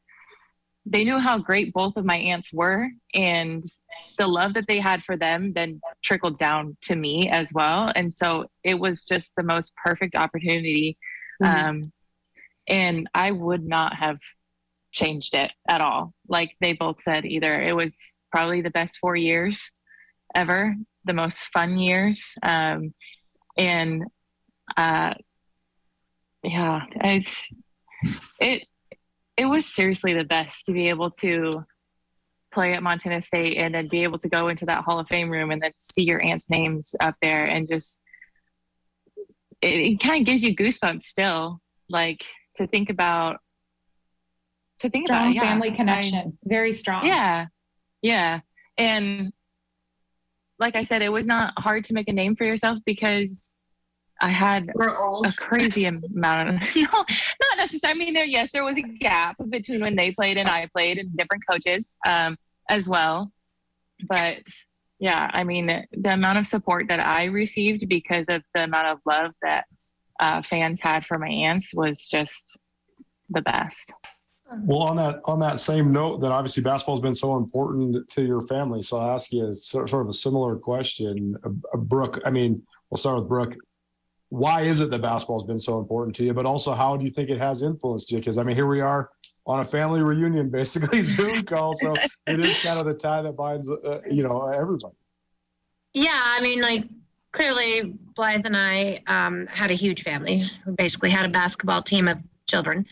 they knew how great both of my aunts were and the love that they had for them then trickled down to me as well and so it was just the most perfect opportunity mm-hmm. um, and i would not have changed it at all like they both said either it was probably the best four years ever the most fun years um, and uh, yeah it's it it was seriously the best to be able to play at Montana State and then be able to go into that Hall of Fame room and then see your aunt's names up there and just it, it kind of gives you goosebumps still, like to think about to think strong about yeah, family connection, I, very strong. Yeah, yeah, and like I said, it was not hard to make a name for yourself because I had a crazy amount of no, not necessarily. I mean, there yes, there was a gap between when they played and I played, and different coaches um, as well. But yeah, I mean, the amount of support that I received because of the amount of love that uh, fans had for my aunts was just the best. Well, on that on that same note, then obviously basketball has been so important to your family. So I'll ask you a sort of a similar question, uh, Brooke. I mean, we'll start with Brooke why is it that basketball has been so important to you? But also, how do you think it has influenced you? Because I mean, here we are on a family reunion, basically Zoom call. So it is kind of the tie that binds, uh, you know, everybody. Yeah, I mean, like clearly, Blythe and I um, had a huge family. We basically had a basketball team of children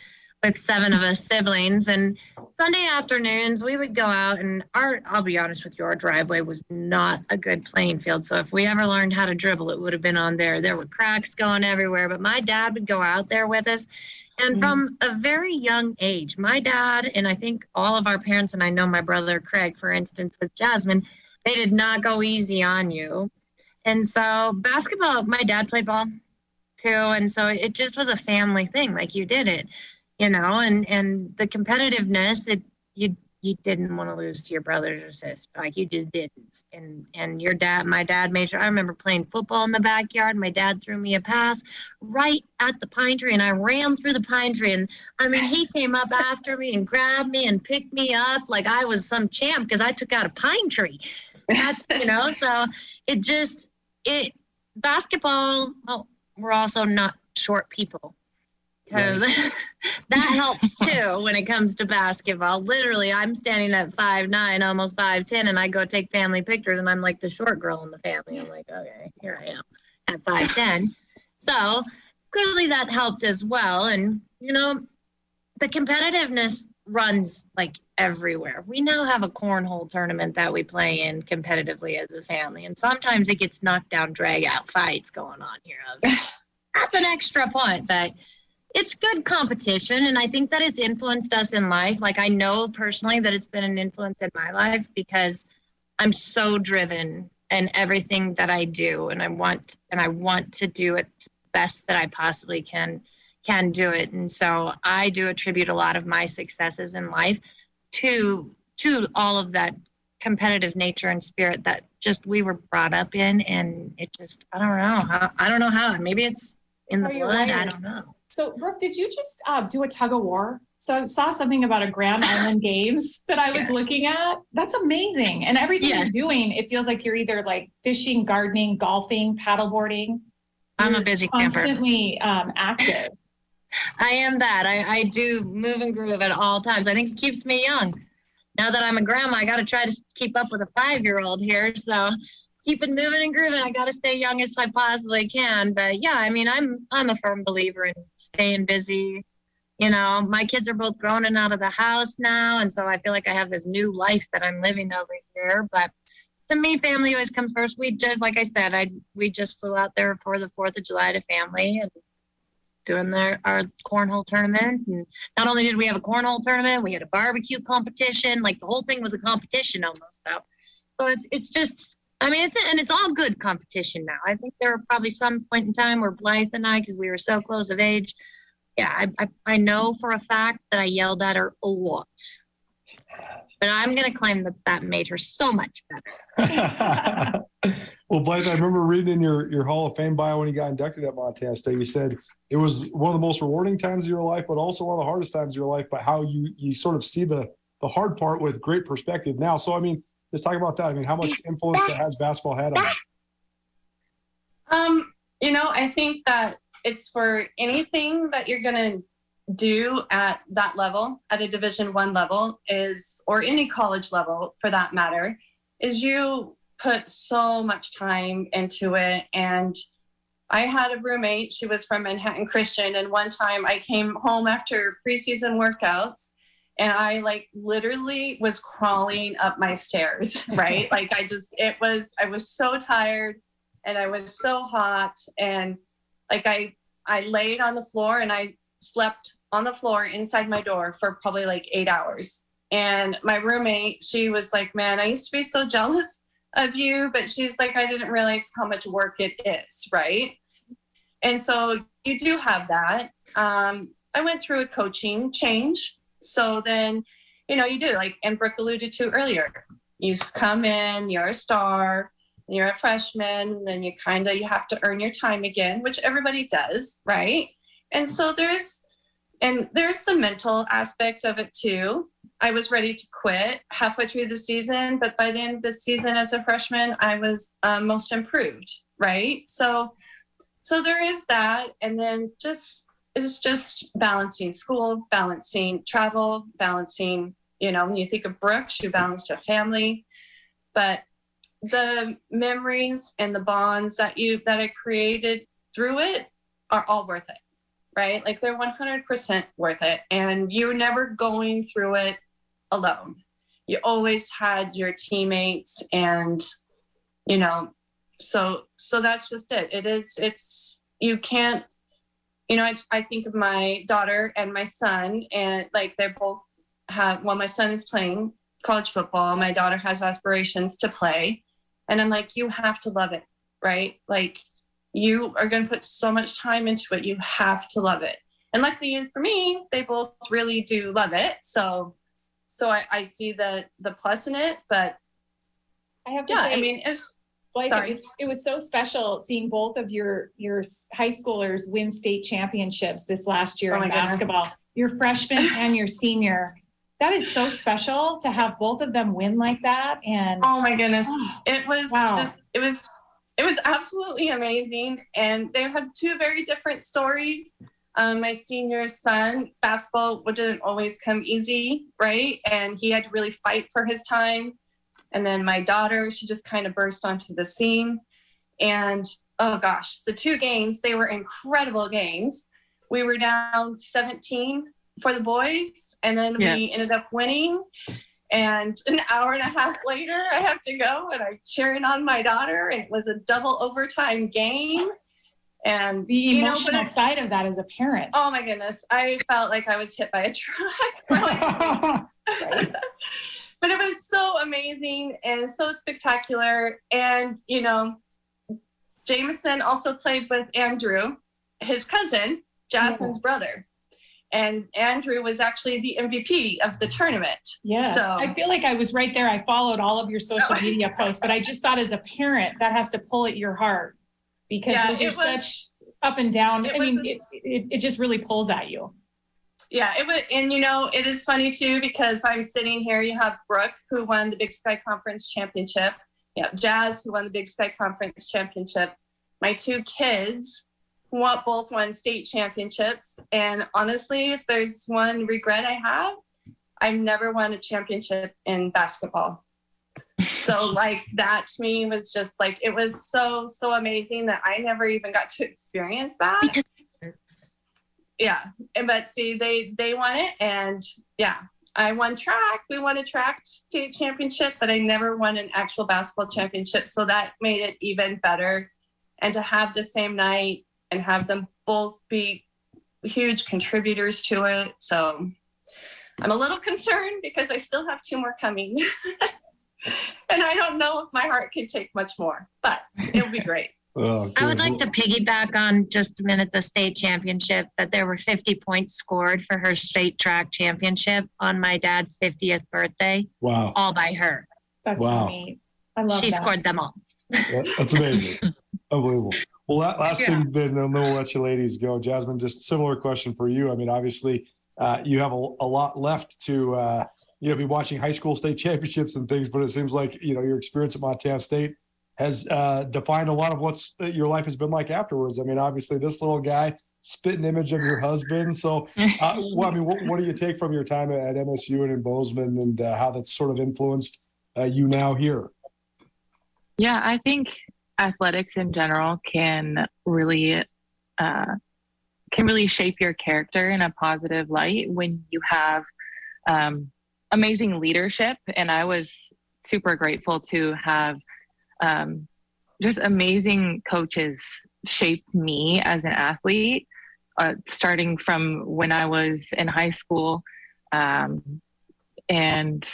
with seven of us siblings. And Sunday afternoons, we would go out, and our, I'll be honest with you, our driveway was not a good playing field. So if we ever learned how to dribble, it would have been on there. There were cracks going everywhere, but my dad would go out there with us. And mm from a very young age, my dad, and I think all of our parents, and I know my brother Craig, for instance, with Jasmine, they did not go easy on you. And so basketball, my dad played ball too. And so it just was a family thing. Like you did it you know, and and the competitiveness that you you didn't want to lose to your brothers or sisters, like you just didn't. And and your dad, my dad made sure. I remember playing football in the backyard. My dad threw me a pass right at the pine tree, and I ran through the pine tree. And I mean, he came up after me and grabbed me and picked me up like I was some champ because I took out a pine tree. That's you know, so it just it basketball. Well, we're also not short people because that helps too when it comes to basketball. Literally, I'm standing at five nine, almost five ten, and I go take family pictures, and I'm like the short girl in the family. I'm like, okay, here I am at five ten. so clearly that helped as well, and you know, the competitiveness runs like everywhere. We now have a cornhole tournament that we play in competitively as a family, and sometimes it gets knocked down, drag out fights going on here. That's an extra point, but it's good competition and i think that it's influenced us in life like i know personally that it's been an influence in my life because I'm so driven in everything that I do, and I want and I want to do it best that I possibly can can do it. And so I do attribute a lot of my successes in life to to all of that competitive nature and spirit that just we were brought up in and it just I don't know how I don't know how maybe it's in So the blood I don't know. So, Brooke, did you just uh, do a tug of war? So I saw something about a Grand Island Games that I was looking at. That's amazing. And everything Yes. you're doing, it feels like you're either like fishing, gardening, golfing, paddleboarding. I'm a busy camper. Constantly um, active. I am that. I, I do move and groove at all times. I think it keeps me young. Now that I'm a grandma, I got to try to keep up with a five year old here. So keep it moving and grooving. I got to stay young as I possibly can. But yeah, I mean, I'm I'm a firm believer in staying busy. You know, my kids are both grown and out of the house now, and so I feel like I have this new life that I'm living over here. But to me, family always comes first. We just, like I said, I we just flew out there for the Fourth of July to family and doing their our cornhole tournament. And not only did we have a cornhole tournament, we had a barbecue competition. Like the whole thing was a competition almost. So, so it's it's just. I mean, it's and it's all good competition now. I think there were probably some point in time where Blythe and I, because we were so close of age, yeah, I, I I know for a fact that I yelled at her a lot. But I'm gonna claim that that made her so much better. Well, Blythe, I remember reading in your, your Hall of Fame bio when you got inducted at Montana State, you said it was one of the most rewarding times of your life, but also one of the hardest times of your life, but how you, you sort of see the, the hard part with great perspective now. So, I mean, let's talk about that. I mean, how much influence has basketball had on you? Um, you know, I think that it's for anything that you're gonna do at that level, at a Division One level, is or any college level for that matter, is you put so much time into it. And I had a roommate. She was from Manhattan Christian, and one time I came home after preseason workouts. And I like literally was crawling up my stairs, right? like I just, it was, I was so tired and I was so hot and like I I laid on the floor and I slept on the floor inside my door for probably like 8 hours. And my roommate, she was like, "Man, I used to be so jealous of you, but she's like I didn't realize how much work it is, right?" And so you do have that. Um, I went through a coaching change. So then, you know, you do like and Brooke alluded to earlier. You come in, you're a star, you're a freshman and then you kind of you have to earn your time again which everybody does right? And so there's and there's the mental aspect of it too. I was ready to quit halfway through the season but by the end of the season as a freshman i was um, most improved right? So so there is that and then just it's just balancing school balancing travel balancing you know when you think of brooke she balanced a family but the memories and the bonds that you that I created through it are all worth it, right? Like they're 100% worth it, and you're never going through it alone. You always had your teammates, and you know, so so that's just it. It is. It's you can't. You know, I, I think of my daughter and my son, and like they're both have. Well, my son is playing college football. My daughter has aspirations to play. And I'm like, you have to love it, right? Like, you are going to put so much time into it. You have to love it. And luckily for me, they both really do love it. So, so I, I see the the plus in it. But I have to yeah, say, I mean, it's Like Sorry. it was, it was so special seeing both of your your high schoolers win state championships this last year Oh in my goodness. basketball. Your freshman and your senior. That is so special to have both of them win like that. And oh my goodness, it was Wow. just it was it was absolutely amazing. And they had two very different stories. Um, my senior son, basketball didn't always come easy, right? And he had to really fight for his time. And then my daughter, she just kind of burst onto the scene. And oh gosh, the two games, they were incredible games. We were down 17 for the boys, and then Yeah. we ended up winning. And an hour and a half later, I have to go and I'm cheering on my daughter. It was a double overtime game. And the you know, emotional side of that as a parent. Oh my goodness. I felt like I was hit by a truck. but it was so amazing and so spectacular. And, you know, Jameson also played with Andrew, his cousin, Jasmine's Yes. brother. And Andrew was actually the MVP of the tournament. Yes. So I feel like I was right there. I followed all of your social media posts, but I just thought as a parent, that has to pull at your heart because Yeah, those are was- such up and down. I mean, a it, it, it just really pulls at you. Yeah, it would, and you know, it is funny too because I'm sitting here. You have Brooke, who won the Big Sky Conference championship. Yeah, Jazz, who won the Big Sky Conference championship. My two kids, what both won state championships. And honestly, if there's one regret I have, I've never won a championship in basketball. So like that to me was just like it was so so amazing that I never even got to experience that yeah. And but see they they won it and yeah. I won track. We won a track state championship but i never won an actual basketball championship. So that made it even better. And to have the same night and have them both be huge contributors to it. So i'm a little concerned because i still have two more coming. And i don't know if my heart can take much more but it'll be great Oh, I would like to piggyback on just a minute the state championship that there were 50 points scored for her state track championship on my dad's 50th birthday, Wow. all by her. That's Wow. neat. I love She that. scored them all. That- That's amazing. Unbelievable. Well, that last Yeah. thing, then, then we'll let you ladies go. Jasmine, just similar question for you. I mean, obviously, uh, you have a, a lot left to, uh, you know, be watching high school state championships and things, but it seems like, you know, your experience at Montana State has uh, defined a lot of what's uh, your life has been like afterwards. I mean, obviously, this little guy, spitting image of your husband. So, uh, well, I mean, what, what do you take from your time at MSU and in Bozeman and uh, how that's sort of influenced uh, you now here? Yeah, I think athletics in general can really uh, can really shape your character in a positive light when you have um, amazing leadership. And I was super grateful to have um, just amazing coaches shaped me as an athlete, uh, starting from when I was in high school. Um, and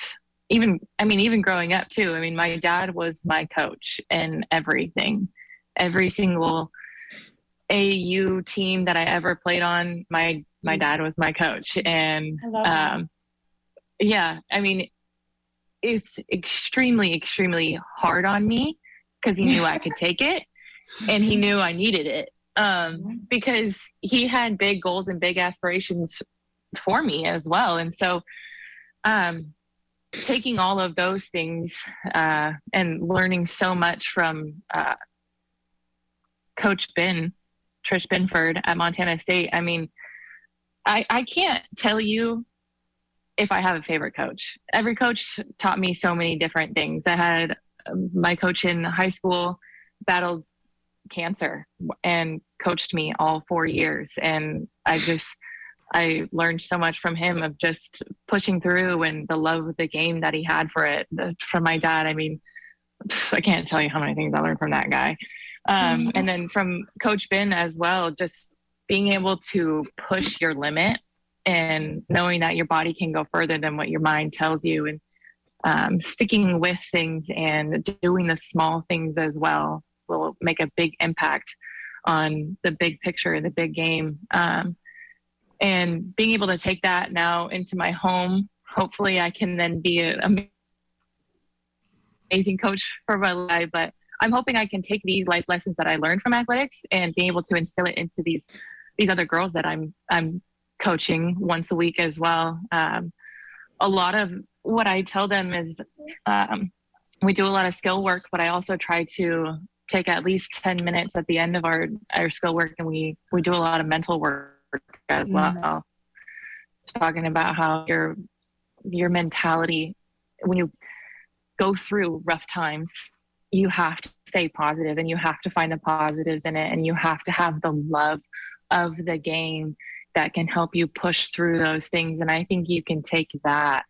even, I mean, even growing up too. I mean, my dad was my coach in everything, every single AU team that I ever played on. My my dad was my coach, and I um, yeah, I mean, it's extremely, extremely hard on me because he knew I could take it, and he knew I needed it um, because he had big goals and big aspirations for me as well, and so. Um, taking all of those things uh, and learning so much from uh, Coach Ben, Trish Binford at Montana State. I mean, I, I can't tell you if I have a favorite coach. Every coach taught me so many different things. I had um, my coach in high school battled cancer and coached me all four years. And I just, I learned so much from him of just pushing through and the love of the game that he had for it. From my dad, I mean, I can't tell you how many things I learned from that guy. Um, and then from Coach Ben as well, just being able to push your limit and knowing that your body can go further than what your mind tells you and um, sticking with things and doing the small things as well will make a big impact on the big picture, the big game. Um, and being able to take that now into my home, hopefully I can then be an amazing coach for my life. But I'm hoping I can take these life lessons that I learned from athletics and be able to instill it into these these other girls that I'm I'm coaching once a week as well. Um, a lot of what I tell them is um, we do a lot of skill work, but I also try to take at least 10 minutes at the end of our, our skill work and we, we do a lot of mental work as well. Mhm. Talking about how your your mentality when you go through rough times, you have to stay positive and you have to find the positives in it and you have to have the love of the game that can help you push through those things. And I think you can take that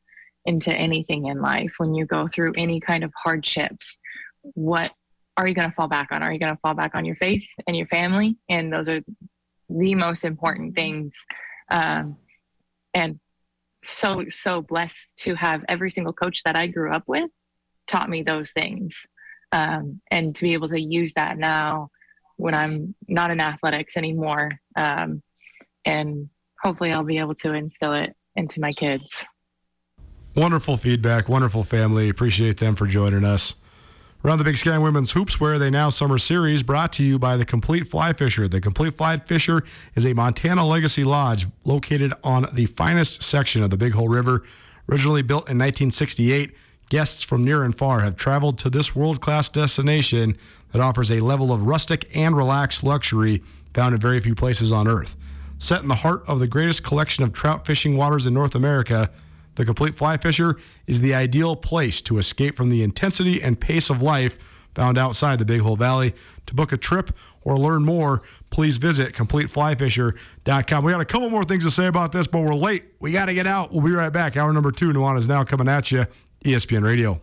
into anything in life when you go through any kind of hardships. What are you going to fall back on? Are you going to fall back on your faith and your family? And those are the most important things. Um, and so so blessed to have every single coach that I grew up with taught me those things, um, and to be able to use that now when I'm not in athletics anymore, um, and hopefully I'll be able to instill it into my kids. Wonderful feedback, wonderful family. Appreciate them for joining us. Around the Big Sky Women's Hoops Where They Now Summer Series brought to you by the Complete Fly Fisher. The Complete Fly Fisher is a Montana Legacy Lodge located on the finest section of the Big Hole River. Originally built in 1968, guests from near and far have traveled to this world class destination that offers a level of rustic and relaxed luxury found in very few places on Earth. Set in the heart of the greatest collection of trout fishing waters in North America, the Complete Fly Fisher is the ideal place to escape from the intensity and pace of life found outside the Big Hole Valley. To book a trip or learn more, please visit CompleteFlyFisher.com. We got a couple more things to say about this, but we're late. We got to get out. We'll be right back. Hour number two, Nuanez is now coming at you, ESPN Radio.